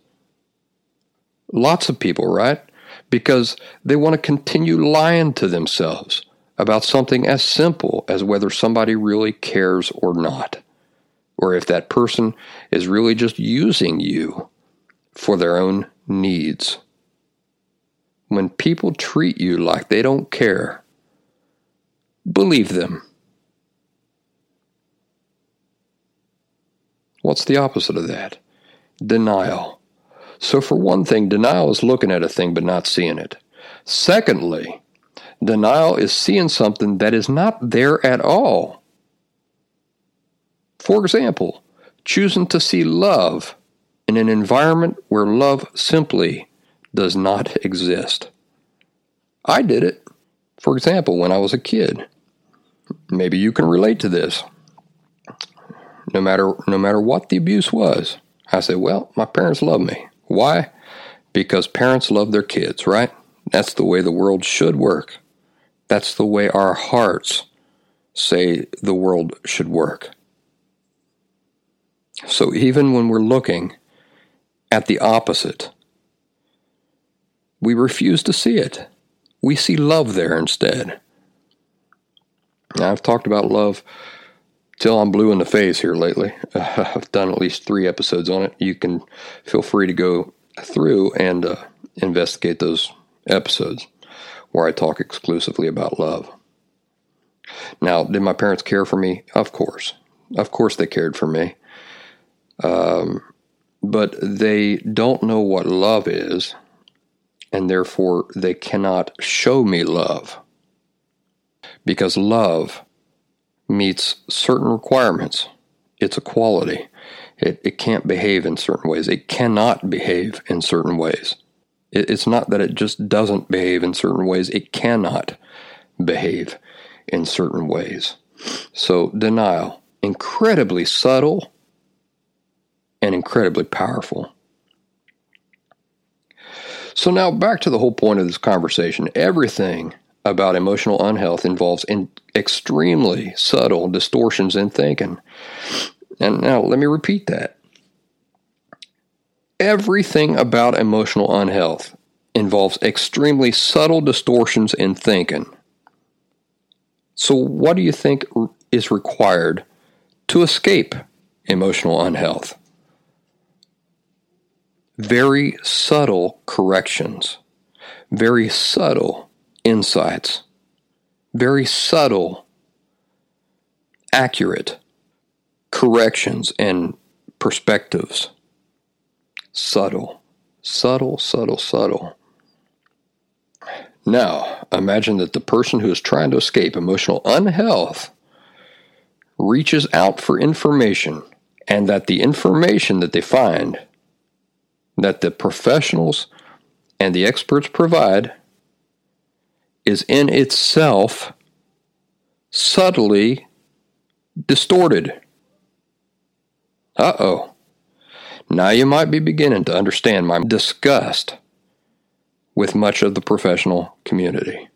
Lots of people, right? Because they want to continue lying to themselves about something as simple as whether somebody really cares or not, or if that person is really just using you for their own needs. When people treat you like they don't care, believe them. What's the opposite of that? Denial. So, for one thing, denial is looking at a thing but not seeing it. Secondly, denial is seeing something that is not there at all. For example, choosing to see love in an environment where love simply does not exist. I did it. For example, when I was a kid. Maybe you can relate to this. No matter no matter what the abuse was, I said, "Well, my parents love me. Why? Because parents love their kids, right? That's the way the world should work. That's the way our hearts say the world should work." So even when we're looking at the opposite, we refuse to see it. We see love there instead. Now, I've talked about love till I'm blue in the face here lately. Uh, I've done at least three episodes on it. You can feel free to go through and uh, investigate those episodes where I talk exclusively about love. Now, did my parents care for me? Of course. Of course, they cared for me. Um, but they don't know what love is and therefore they cannot show me love. Because love meets certain requirements. It's a quality. It, it can't behave in certain ways. It cannot behave in certain ways. It, it's not that it just doesn't behave in certain ways, it cannot behave in certain ways. So, denial, incredibly subtle and incredibly powerful. So, now back to the whole point of this conversation. Everything about emotional unhealth involves in extremely subtle distortions in thinking. And now let me repeat that. Everything about emotional unhealth involves extremely subtle distortions in thinking. So, what do you think is required to escape emotional unhealth? Very subtle corrections, very subtle insights, very subtle, accurate corrections and perspectives. Subtle, subtle, subtle, subtle. Now, imagine that the person who is trying to escape emotional unhealth reaches out for information, and that the information that they find, that the professionals and the experts provide, is in itself subtly distorted. Uh oh. Now you might be beginning to understand my disgust with much of the professional community.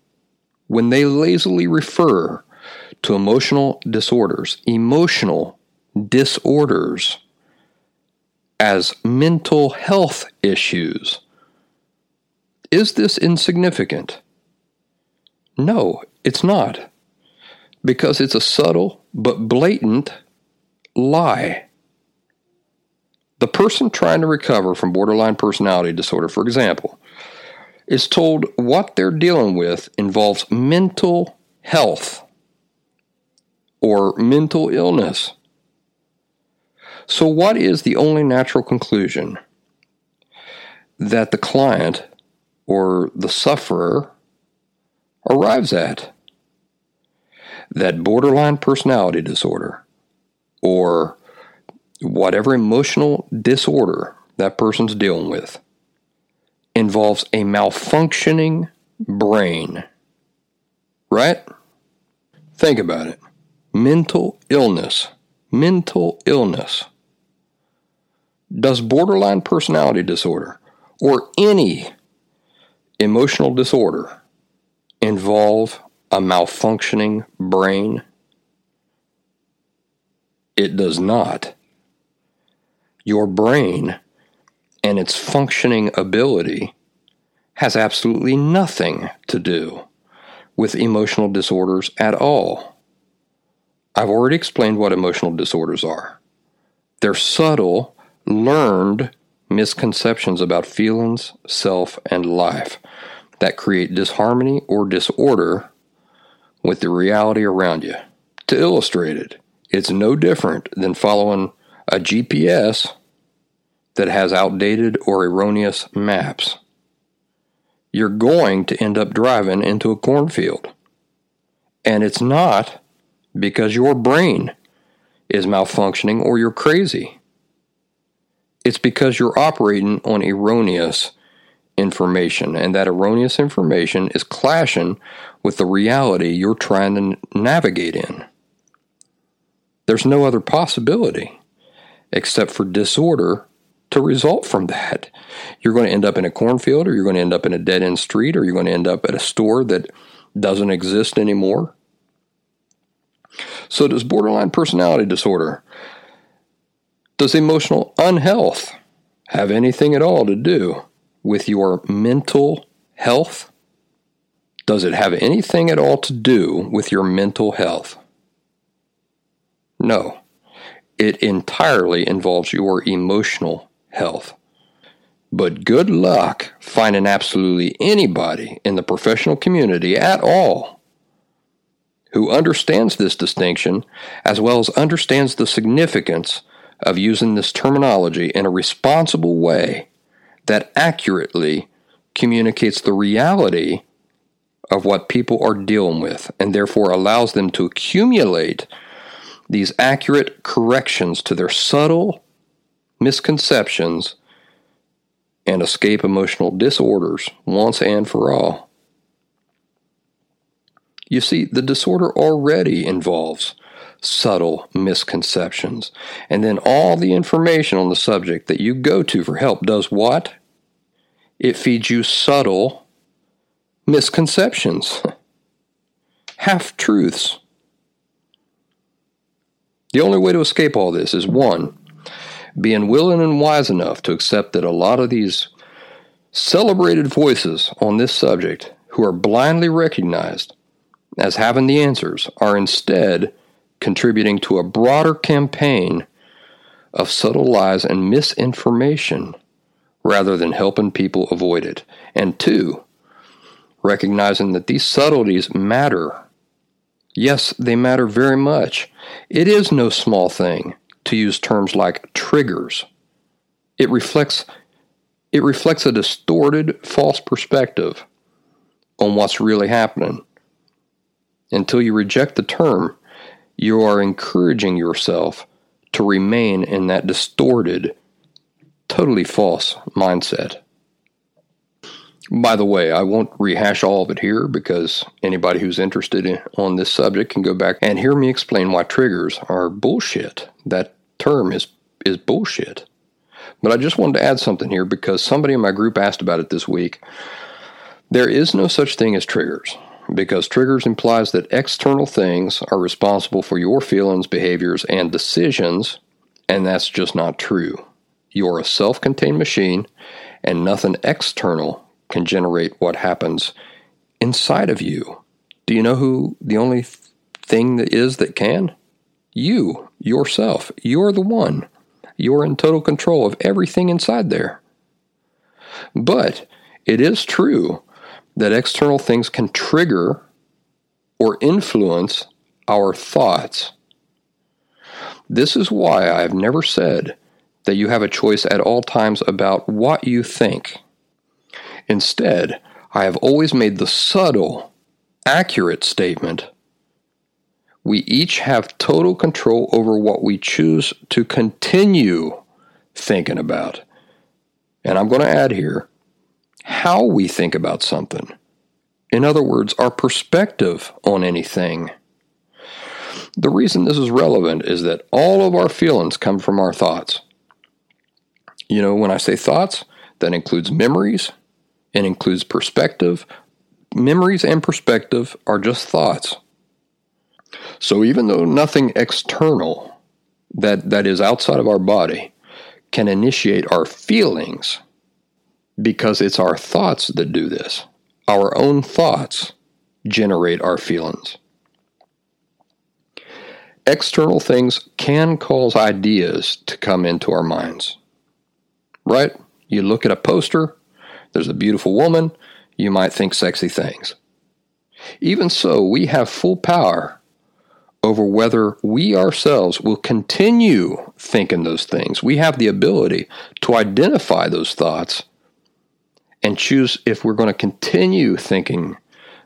When they lazily refer to emotional disorders, emotional disorders, as mental health issues, is this insignificant? No, it's not. Because it's a subtle but blatant lie. The person trying to recover from borderline personality disorder, for example, is told what they're dealing with involves mental health or mental illness. So, what is the only natural conclusion that the client or the sufferer arrives at? That borderline personality disorder or whatever emotional disorder that person's dealing with involves a malfunctioning brain. Right? Think about it. Mental illness. Mental illness. Does borderline personality disorder or any emotional disorder involve a malfunctioning brain? It does not. Your brain and its functioning ability has absolutely nothing to do with emotional disorders at all. I've already explained what emotional disorders are. They're subtle, learned misconceptions about feelings, self, and life that create disharmony or disorder with the reality around you. To illustrate it, it's no different than following a GPS that has outdated or erroneous maps, you're going to end up driving into a cornfield. And it's not because your brain is malfunctioning or you're crazy. It's because you're operating on erroneous information, and that erroneous information is clashing with the reality you're trying to navigate in. There's no other possibility except for disorder to result from that. You're going to end up in a cornfield, or you're going to end up in a dead end street, or you're going to end up at a store that doesn't exist anymore. So, does borderline personality disorder, does emotional unhealth have anything at all to do with your mental health? Does it have anything at all to do with your mental health? No. It entirely involves your emotional health. But good luck finding absolutely anybody in the professional community at all who understands this distinction as well as understands the significance of using this terminology in a responsible way that accurately communicates the reality of what people are dealing with and therefore allows them to accumulate these accurate corrections to their subtle misconceptions, and escape emotional disorders once and for all. You see, the disorder already involves subtle misconceptions. And then all the information on the subject that you go to for help does what? It feeds you subtle misconceptions, half truths. The only way to escape all this is one, being willing and wise enough to accept that a lot of these celebrated voices on this subject who are blindly recognized as having the answers are instead contributing to a broader campaign of subtle lies and misinformation rather than helping people avoid it. And two, recognizing that these subtleties matter. Yes, they matter very much. It is no small thing to use terms like triggers. It reflects it reflects a distorted false perspective on what's really happening. Until you reject the term, you are encouraging yourself to remain in that distorted, totally false mindset. By the way, I won't rehash all of it here because anybody who's interested in, on this subject can go back and hear me explain why triggers are bullshit. That term is is bullshit. But I just wanted to add something here because somebody in my group asked about it this week. There is no such thing as triggers because triggers implies that external things are responsible for your feelings, behaviors, and decisions, and that's just not true. You're a self contained machine, and nothing external can generate what happens inside of you. Do you know who the only thing that is that can? You, yourself. You're the one. You're in total control of everything inside there. But it is true that external things can trigger or influence our thoughts. This is why I have never said that you have a choice at all times about what you think. Instead, I have always made the subtle, accurate statement we each have total control over what we choose to continue thinking about. And I'm going to add here how we think about something. In other words, our perspective on anything. The reason this is relevant is that all of our feelings come from our thoughts. You know, when I say thoughts, that includes memories, it includes perspective. Memories and perspective are just thoughts. So even though nothing external that, that is outside of our body can initiate our feelings, because it's our thoughts that do this. Our own thoughts generate our feelings. External things can cause ideas to come into our minds. Right? You look at a poster, there's a beautiful woman, you might think sexy things. Even so, we have full power over whether we ourselves will continue thinking those things. We have the ability to identify those thoughts and choose if we're going to continue thinking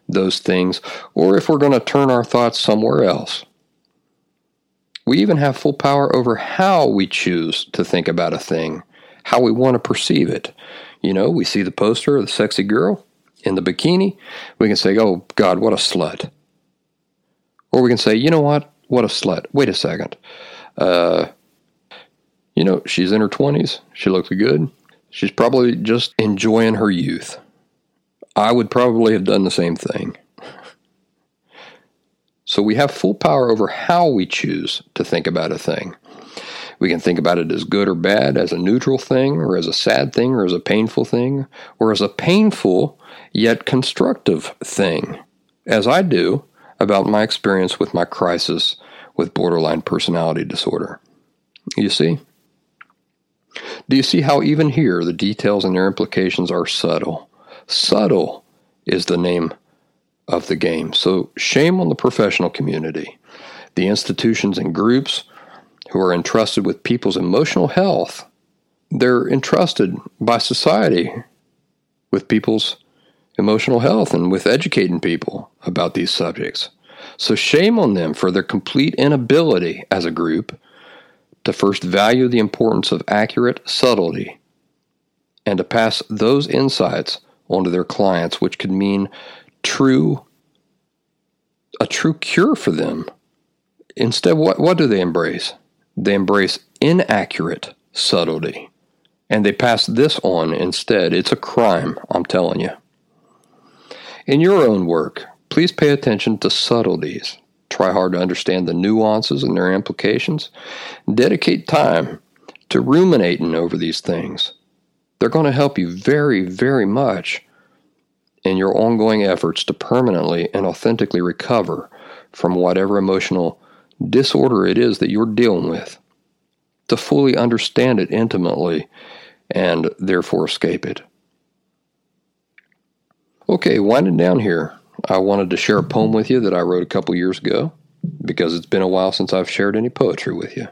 those things or if we're going to turn our thoughts somewhere else. We even have full power over how we choose to think about a thing, how we want to perceive it. You know, we see the poster of the sexy girl in the bikini, we can say, oh, God, what a slut. Or we can say, you know what? What a slut. Wait a second. Uh, you know, she's in her 20s. She looks good. She's probably just enjoying her youth. I would probably have done the same thing. So we have full power over how we choose to think about a thing. We can think about it as good or bad, as a neutral thing, or as a sad thing, or as a painful thing, or as a painful yet constructive thing, as I do about my experience with my crisis with borderline personality disorder. You see? Do you see how even here the details and their implications are subtle? Subtle is the name of the game. So, shame on the professional community, the institutions and groups who are entrusted with people's emotional health. They're entrusted by society with people's emotional health and with educating people about these subjects. So, shame on them for their complete inability as a group to first value the importance of accurate subtlety and to pass those insights onto their clients, which could mean true a true cure for them. Instead, what, what do they embrace? They embrace inaccurate subtlety. And they pass this on instead. It's a crime, I'm telling you. In your own work, please pay attention to subtleties. Try hard to understand the nuances and their implications. Dedicate time to ruminating over these things. They're going to help you very, very much in your ongoing efforts to permanently and authentically recover from whatever emotional disorder it is that you're dealing with, to fully understand it intimately and therefore escape it. Okay, winding down here, I wanted to share a poem with you that I wrote a couple years ago because it's been a while since I've shared any poetry with you.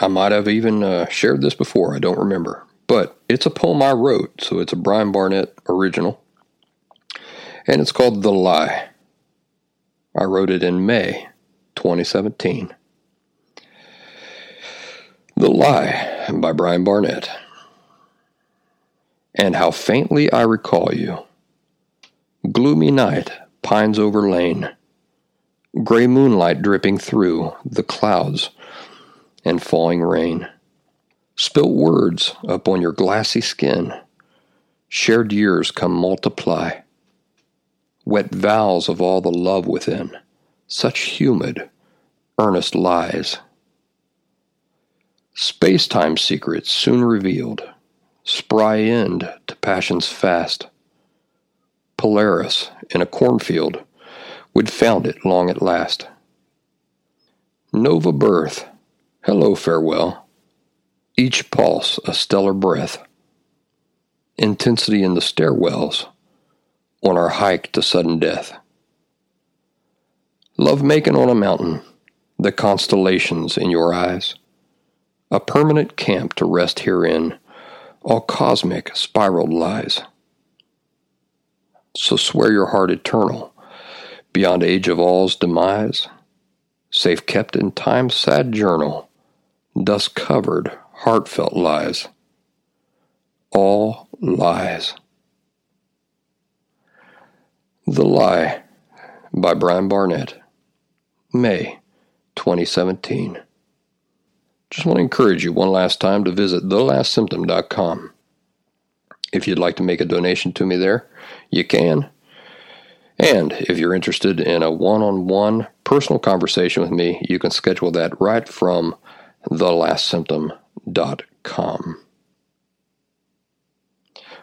I might have even uh, shared this before, I don't remember. But it's a poem I wrote, so it's a Brian Barnett original. And it's called The Lie. I wrote it in May 2017. The Lie by Brian Barnett. And how faintly I recall you. Gloomy night, pines over lane. Gray moonlight dripping through the clouds and falling rain. Spilt words upon your glassy skin. Shared years come multiply. Wet vows of all the love within. Such humid, earnest lies. Space time secrets soon revealed. Spry end to passion's fast. Polaris in a cornfield would found it long at last. Nova birth, hello farewell each pulse a stellar breath. Intensity in the stairwells on our hike to sudden death. Love making on a mountain, the constellations in your eyes. A permanent camp to rest herein, all cosmic spiraled lies. So swear your heart eternal, beyond age of all's demise, safe kept in time's sad journal, dust covered heartfelt lies. All lies. The Lie by Brian Barnett, May 2017. Just want to encourage you one last time to visit thelastsymptom.com. If you'd like to make a donation to me there, you can. And if you're interested in a one on one personal conversation with me, you can schedule that right from thelastsymptom.com com.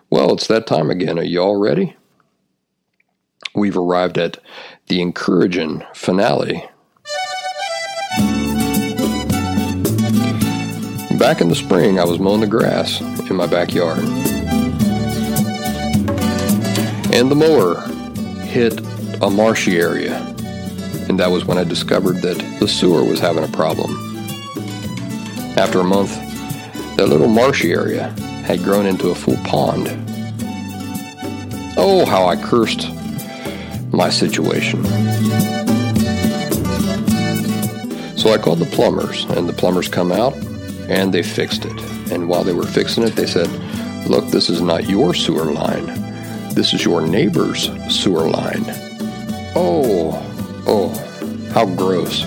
Well, it's that time again. Are you all ready? We've arrived at the encouraging finale. Back in the spring, I was mowing the grass in my backyard. And the mower hit a marshy area. And that was when I discovered that the sewer was having a problem. After a month, that little marshy area had grown into a full pond. Oh, how I cursed my situation. So I called the plumbers, and the plumbers come out and they fixed it. And while they were fixing it, they said, Look, this is not your sewer line. This is your neighbor's sewer line. Oh, oh, how gross.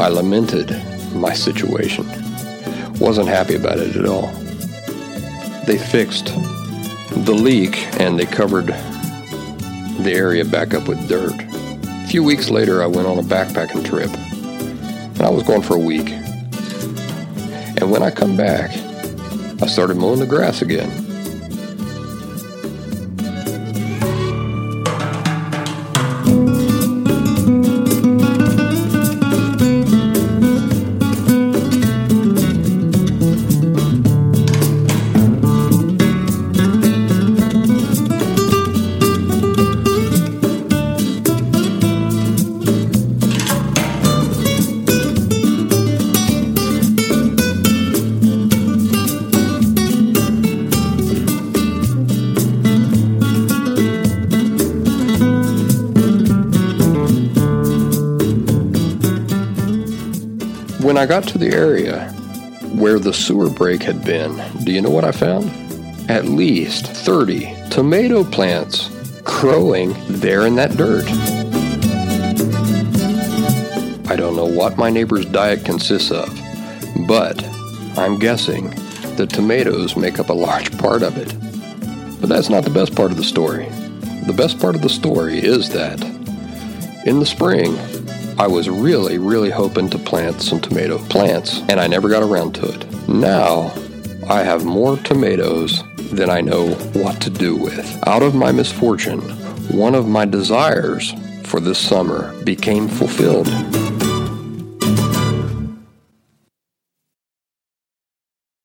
I lamented my situation wasn't happy about it at all. They fixed the leak and they covered the area back up with dirt. A few weeks later, I went on a backpacking trip, and I was gone for a week. And when I come back, I started mowing the grass again. I got to the area where the sewer break had been, do you know what I found? At least 30 tomato plants growing there in that dirt. I don't know what my neighbor's diet consists of, but I'm guessing the tomatoes make up a large part of it. But that's not the best part of the story. The best part of the story is that in the spring, I was really, really hoping to plant some tomato plants, and I never got around to it. Now, I have more tomatoes than I know what to do with. Out of my misfortune, one of my desires for this summer became fulfilled.